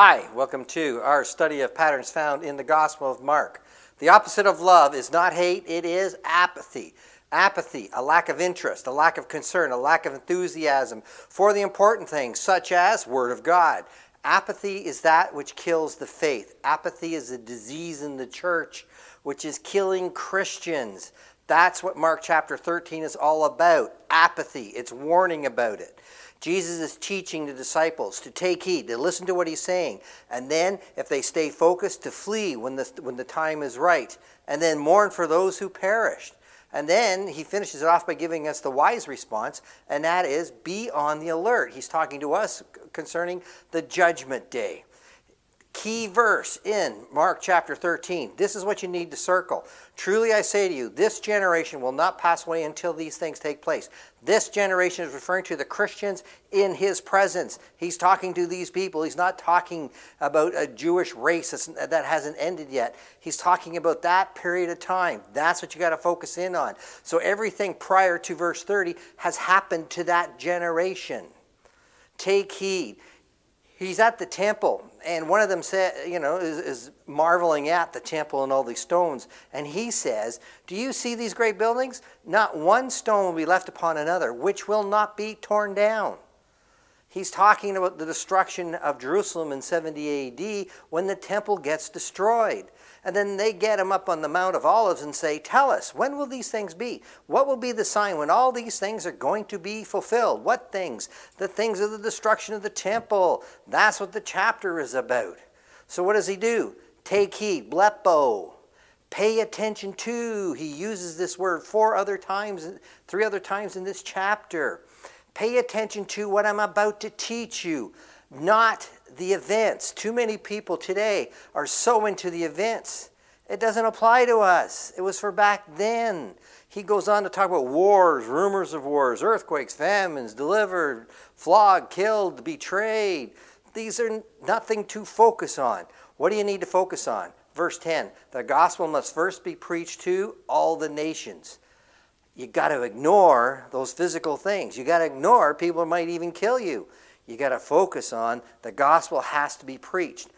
Hi, welcome to our study of patterns found in the Gospel of Mark. The opposite of love is not hate, it is apathy. Apathy, a lack of interest, a lack of concern, a lack of enthusiasm for the important things, such as Word of God. Apathy is that which kills the faith. Apathy is a disease in the church which is killing Christians. That's what Mark chapter 13 is all about apathy. It's warning about it. Jesus is teaching the disciples to take heed, to listen to what he's saying, and then, if they stay focused, to flee when the, when the time is right, and then mourn for those who perished. And then he finishes it off by giving us the wise response, and that is be on the alert. He's talking to us concerning the judgment day key verse in Mark chapter 13. This is what you need to circle. Truly I say to you, this generation will not pass away until these things take place. This generation is referring to the Christians in his presence. He's talking to these people. He's not talking about a Jewish race that hasn't ended yet. He's talking about that period of time. That's what you got to focus in on. So everything prior to verse 30 has happened to that generation. Take heed he's at the temple, and one of them said, you know, is, is, marveling at the temple and all these stones, and he says, "Do you see these great buildings? Not one stone will be left upon another, which will not be torn down." He's talking about the destruction of Jerusalem in 70 AD when the temple gets destroyed. And then they get him up on the Mount of Olives and say, Tell us, when will these things be? What will be the sign when all these things are going to be fulfilled? What things? The things of the destruction of the temple. That's what the chapter is about. So what does he do? Take heed, blepo. Pay attention to. He uses this word four other times, three other times in this chapter. Pay attention to what I'm about to teach you, not the events. Too many people today are so into the events. It doesn't apply to us. It was for back then. He goes on to talk about wars, rumors of wars, earthquakes, famines, delivered, flogged, killed, betrayed. These are nothing to focus on. What do you need to focus on? Verse 10 The gospel must first be preached to all the nations. You got to ignore those physical things. You got to ignore people might even kill you you got to focus on the gospel has to be preached.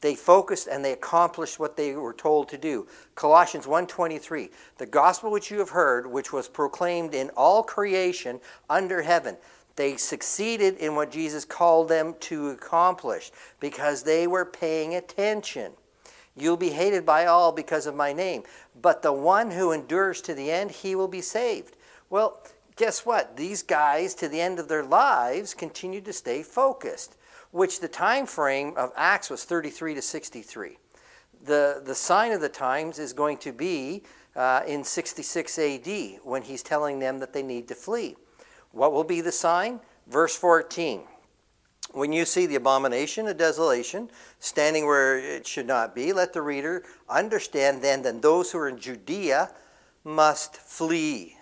They focused and they accomplished what they were told to do. Colossians 1.23 the gospel which you have heard which was proclaimed in all creation under heaven they succeeded in what jesus called them to accomplish because they were paying attention. You'll be hated by all because of my name but the one who endures to the end he will be saved. Well guess what? These guys, to the end of their lives, continued to stay focused, which the time frame of Acts was 33 to 63. The, the sign of the times is going to be uh, in 66 AD when he's telling them that they need to flee. What will be the sign? Verse 14. When you see the abomination of desolation standing where it should not be, let the reader understand then that those who are in Judea must flee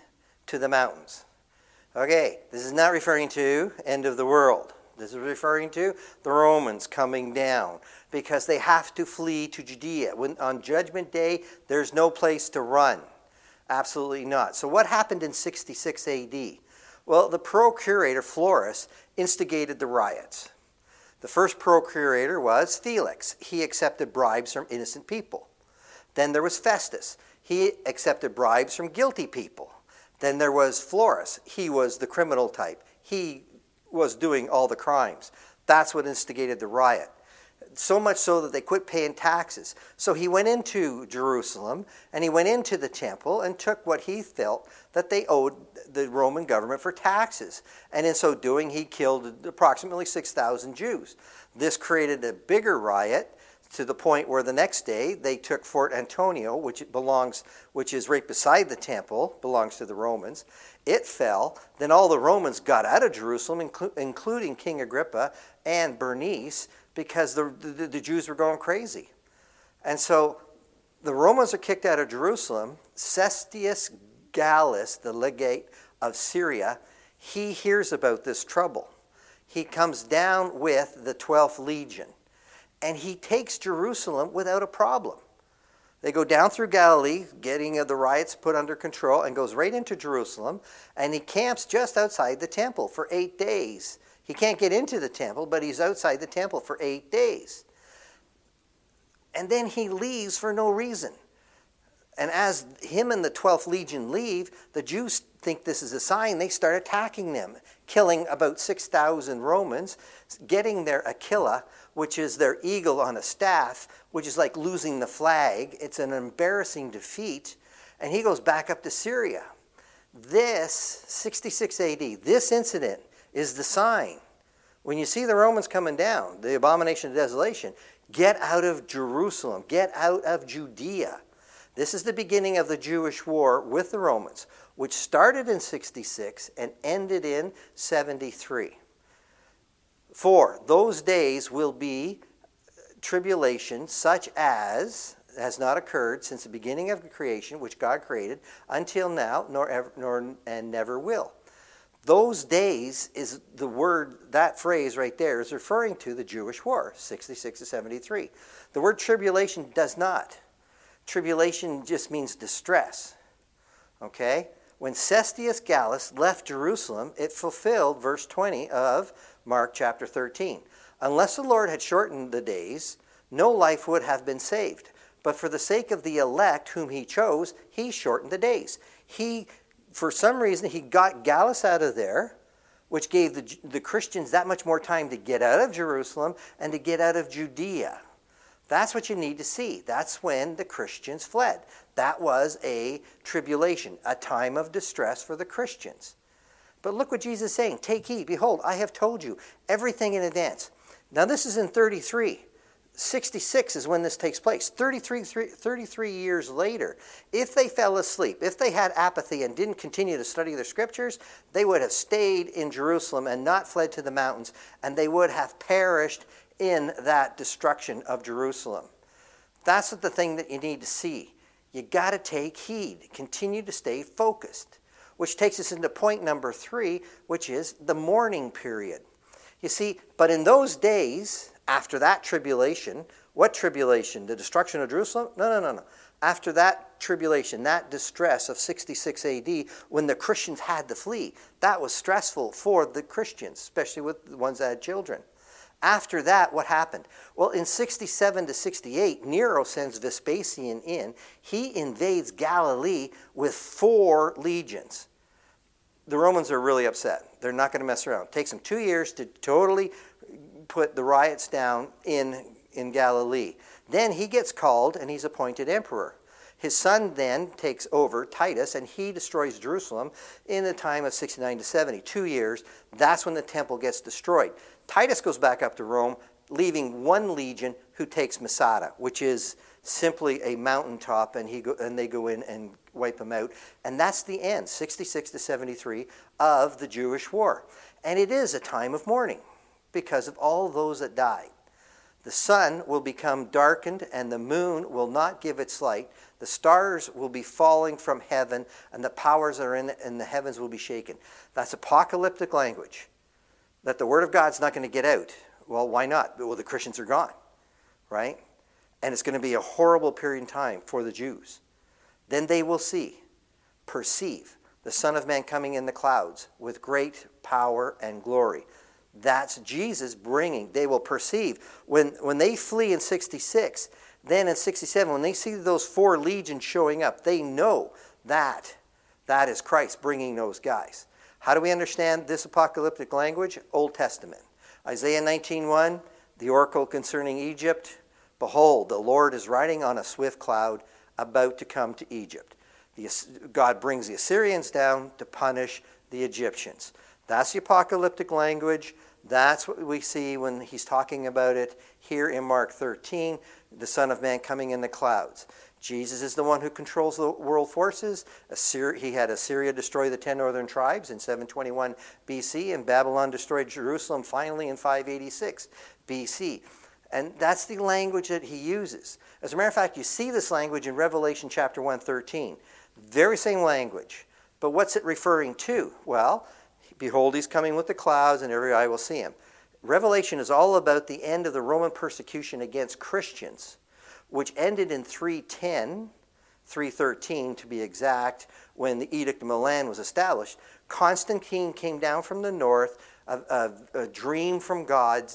to the mountains. Okay, this is not referring to end of the world. This is referring to the Romans coming down because they have to flee to Judea. When, on Judgment Day, there's no place to run. Absolutely not. So, what happened in 66 AD? Well, the procurator, Florus, instigated the riots. The first procurator was Felix. He accepted bribes from innocent people. Then there was Festus. He accepted bribes from guilty people. Then there was Florus. He was the criminal type. He was doing all the crimes. That's what instigated the riot. So much so that they quit paying taxes. So he went into Jerusalem and he went into the temple and took what he felt that they owed the Roman government for taxes. And in so doing, he killed approximately 6,000 Jews. This created a bigger riot to the point where the next day they took Fort Antonio, which belongs, which is right beside the temple, belongs to the Romans. It fell. Then all the Romans got out of Jerusalem, inclu- including King Agrippa and Bernice, because the, the, the Jews were going crazy. And so the Romans are kicked out of Jerusalem. Cestius Gallus, the legate of Syria, he hears about this trouble. He comes down with the 12th legion and he takes Jerusalem without a problem. They go down through Galilee, getting uh, the riots put under control, and goes right into Jerusalem, and he camps just outside the temple for eight days. He can't get into the temple, but he's outside the temple for eight days. And then he leaves for no reason. And as him and the 12th Legion leave, the Jews think this is a sign. They start attacking them, killing about 6,000 Romans, getting their Aquila, which is their eagle on a staff, which is like losing the flag. It's an embarrassing defeat. And he goes back up to Syria. This, 66 AD, this incident is the sign. When you see the Romans coming down, the abomination of desolation, get out of Jerusalem, get out of Judea. This is the beginning of the Jewish war with the Romans, which started in 66 and ended in 73. For those days will be uh, tribulation such as has not occurred since the beginning of creation, which God created, until now, nor ever, nor and never will. Those days is the word, that phrase right there is referring to the Jewish war, 66 to 73. The word tribulation does not. Tribulation just means distress. Okay? When Cestius Gallus left Jerusalem, it fulfilled verse 20 of Mark chapter 13. Unless the Lord had shortened the days, no life would have been saved. But for the sake of the elect whom he chose, he shortened the days. He, for some reason, he got Gallus out of there, which gave the, the Christians that much more time to get out of Jerusalem and to get out of Judea. That's what you need to see. That's when the Christians fled. That was a tribulation, a time of distress for the Christians. But look what Jesus is saying Take heed, behold, I have told you everything in advance. Now, this is in 33. 66 is when this takes place. 33, 33 years later, if they fell asleep, if they had apathy and didn't continue to study the scriptures, they would have stayed in Jerusalem and not fled to the mountains, and they would have perished in that destruction of Jerusalem. That's the thing that you need to see. You got to take heed, continue to stay focused, which takes us into point number three, which is the mourning period. You see, but in those days, after that tribulation, what tribulation? The destruction of Jerusalem? No, no, no, no. After that tribulation, that distress of 66 AD, when the Christians had to flee, that was stressful for the Christians, especially with the ones that had children. After that, what happened? Well, in 67 to 68, Nero sends Vespasian in. He invades Galilee with four legions. The Romans are really upset. They're not going to mess around. It takes them two years to totally put the riots down in, in Galilee. Then he gets called and he's appointed emperor. His son then takes over, Titus, and he destroys Jerusalem in the time of 69 to 70, two years. That's when the temple gets destroyed. Titus goes back up to Rome, leaving one legion who takes Masada, which is simply a mountaintop, and, he go, and they go in and wipe them out. And that's the end, 66 to 73, of the Jewish war. And it is a time of mourning because of all those that died. The sun will become darkened, and the moon will not give its light. The stars will be falling from heaven, and the powers that are in the, in the heavens will be shaken. That's apocalyptic language. That the Word of God's not going to get out. Well, why not? Well, the Christians are gone, right? And it's going to be a horrible period in time for the Jews. Then they will see, perceive, the Son of Man coming in the clouds with great power and glory. That's Jesus bringing. They will perceive. When, when they flee in 66, then in 67, when they see those four legions showing up, they know that that is Christ bringing those guys. How do we understand this apocalyptic language? Old Testament. Isaiah 19:1, the oracle concerning Egypt, behold, the Lord is riding on a swift cloud about to come to Egypt. The, God brings the Assyrians down to punish the Egyptians. That's the apocalyptic language. That's what we see when he's talking about it here in Mark 13, the Son of Man coming in the clouds. Jesus is the one who controls the world forces. Assyria, he had Assyria destroy the ten northern tribes in 721 BC, and Babylon destroyed Jerusalem finally in 586 BC. And that's the language that he uses. As a matter of fact, you see this language in Revelation chapter 113. Very same language. But what's it referring to? Well, Behold, he's coming with the clouds, and every eye will see him. Revelation is all about the end of the Roman persecution against Christians, which ended in 310. 313 to be exact, when the Edict of Milan was established, Constantine came down from the north, a, a, a dream from God,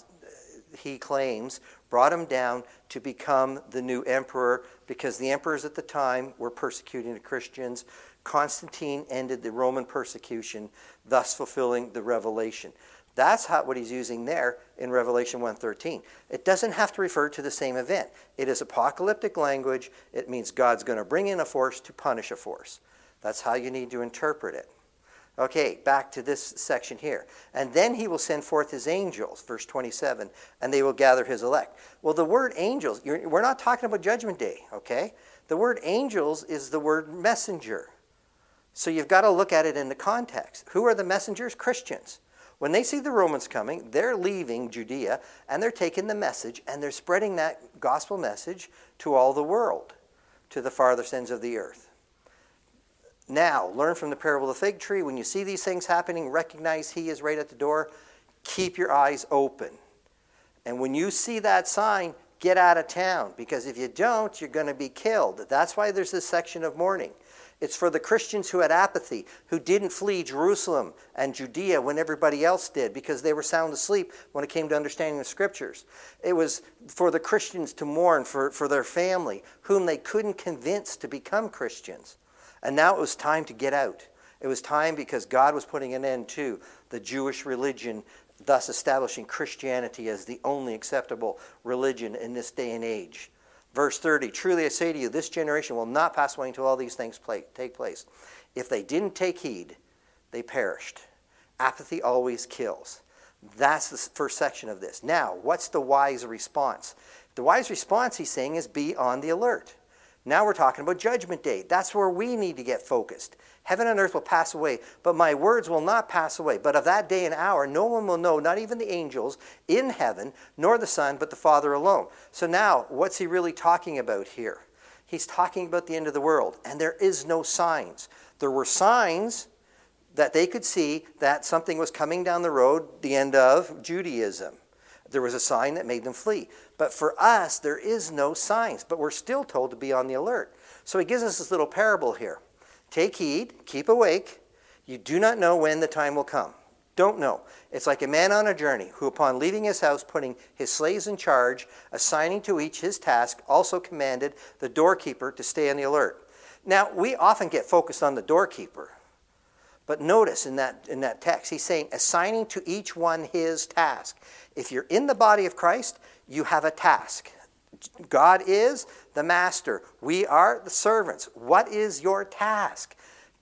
he claims, brought him down to become the new emperor because the emperors at the time were persecuting the Christians. Constantine ended the Roman persecution, thus fulfilling the revelation. That's how, what he's using there in Revelation 1:13. It doesn't have to refer to the same event. It is apocalyptic language. It means God's going to bring in a force to punish a force. That's how you need to interpret it. Okay, back to this section here. And then he will send forth his angels, verse 27, and they will gather his elect. Well, the word angels, we're not talking about Judgment Day, okay? The word angels is the word messenger. So you've got to look at it in the context. Who are the messengers? Christians. When they see the Romans coming, they're leaving Judea and they're taking the message and they're spreading that gospel message to all the world, to the farthest ends of the earth. Now, learn from the parable of the fig tree. When you see these things happening, recognize He is right at the door. Keep your eyes open. And when you see that sign, get out of town because if you don't, you're going to be killed. That's why there's this section of mourning. It's for the Christians who had apathy, who didn't flee Jerusalem and Judea when everybody else did because they were sound asleep when it came to understanding the scriptures. It was for the Christians to mourn for, for their family, whom they couldn't convince to become Christians. And now it was time to get out. It was time because God was putting an end to the Jewish religion, thus establishing Christianity as the only acceptable religion in this day and age. Verse 30 Truly I say to you, this generation will not pass away until all these things play, take place. If they didn't take heed, they perished. Apathy always kills. That's the first section of this. Now, what's the wise response? The wise response, he's saying, is be on the alert. Now we're talking about Judgment Day. That's where we need to get focused. Heaven and earth will pass away, but my words will not pass away. But of that day and hour, no one will know, not even the angels in heaven, nor the Son, but the Father alone. So now, what's he really talking about here? He's talking about the end of the world, and there is no signs. There were signs that they could see that something was coming down the road, the end of Judaism. There was a sign that made them flee. But for us, there is no signs, but we're still told to be on the alert. So he gives us this little parable here. Take heed, keep awake. You do not know when the time will come. Don't know. It's like a man on a journey who, upon leaving his house, putting his slaves in charge, assigning to each his task, also commanded the doorkeeper to stay on the alert. Now, we often get focused on the doorkeeper. But notice in that, in that text, he's saying, assigning to each one his task. If you're in the body of Christ, you have a task. God is the master. We are the servants. What is your task?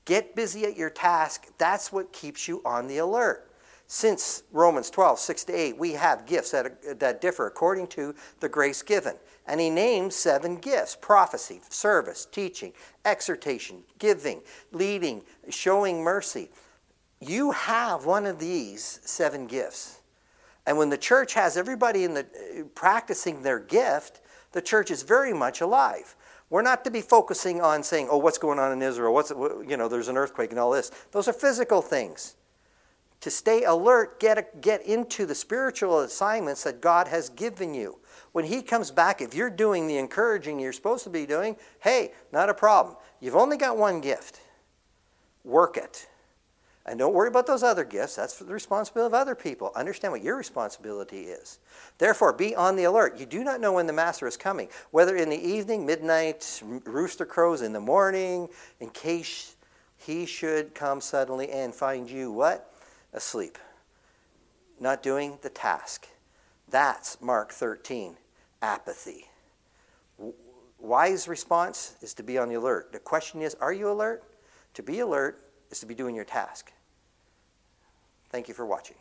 Get busy at your task. That's what keeps you on the alert. Since Romans 12, 6 to 8, we have gifts that, that differ according to the grace given. And he names seven gifts prophecy, service, teaching, exhortation, giving, leading, showing mercy. You have one of these seven gifts. And when the church has everybody in the uh, practicing their gift, the church is very much alive. We're not to be focusing on saying, "Oh, what's going on in Israel? What's you know, there's an earthquake and all this." Those are physical things. To stay alert, get get into the spiritual assignments that God has given you. When he comes back, if you're doing the encouraging you're supposed to be doing, hey, not a problem. You've only got one gift. Work it. And don't worry about those other gifts. That's the responsibility of other people. Understand what your responsibility is. Therefore, be on the alert. You do not know when the master is coming, whether in the evening, midnight, rooster crows in the morning, in case he should come suddenly and find you what? Asleep. Not doing the task. That's Mark 13, apathy. Wise response is to be on the alert. The question is, are you alert? To be alert is to be doing your task. Thank you for watching.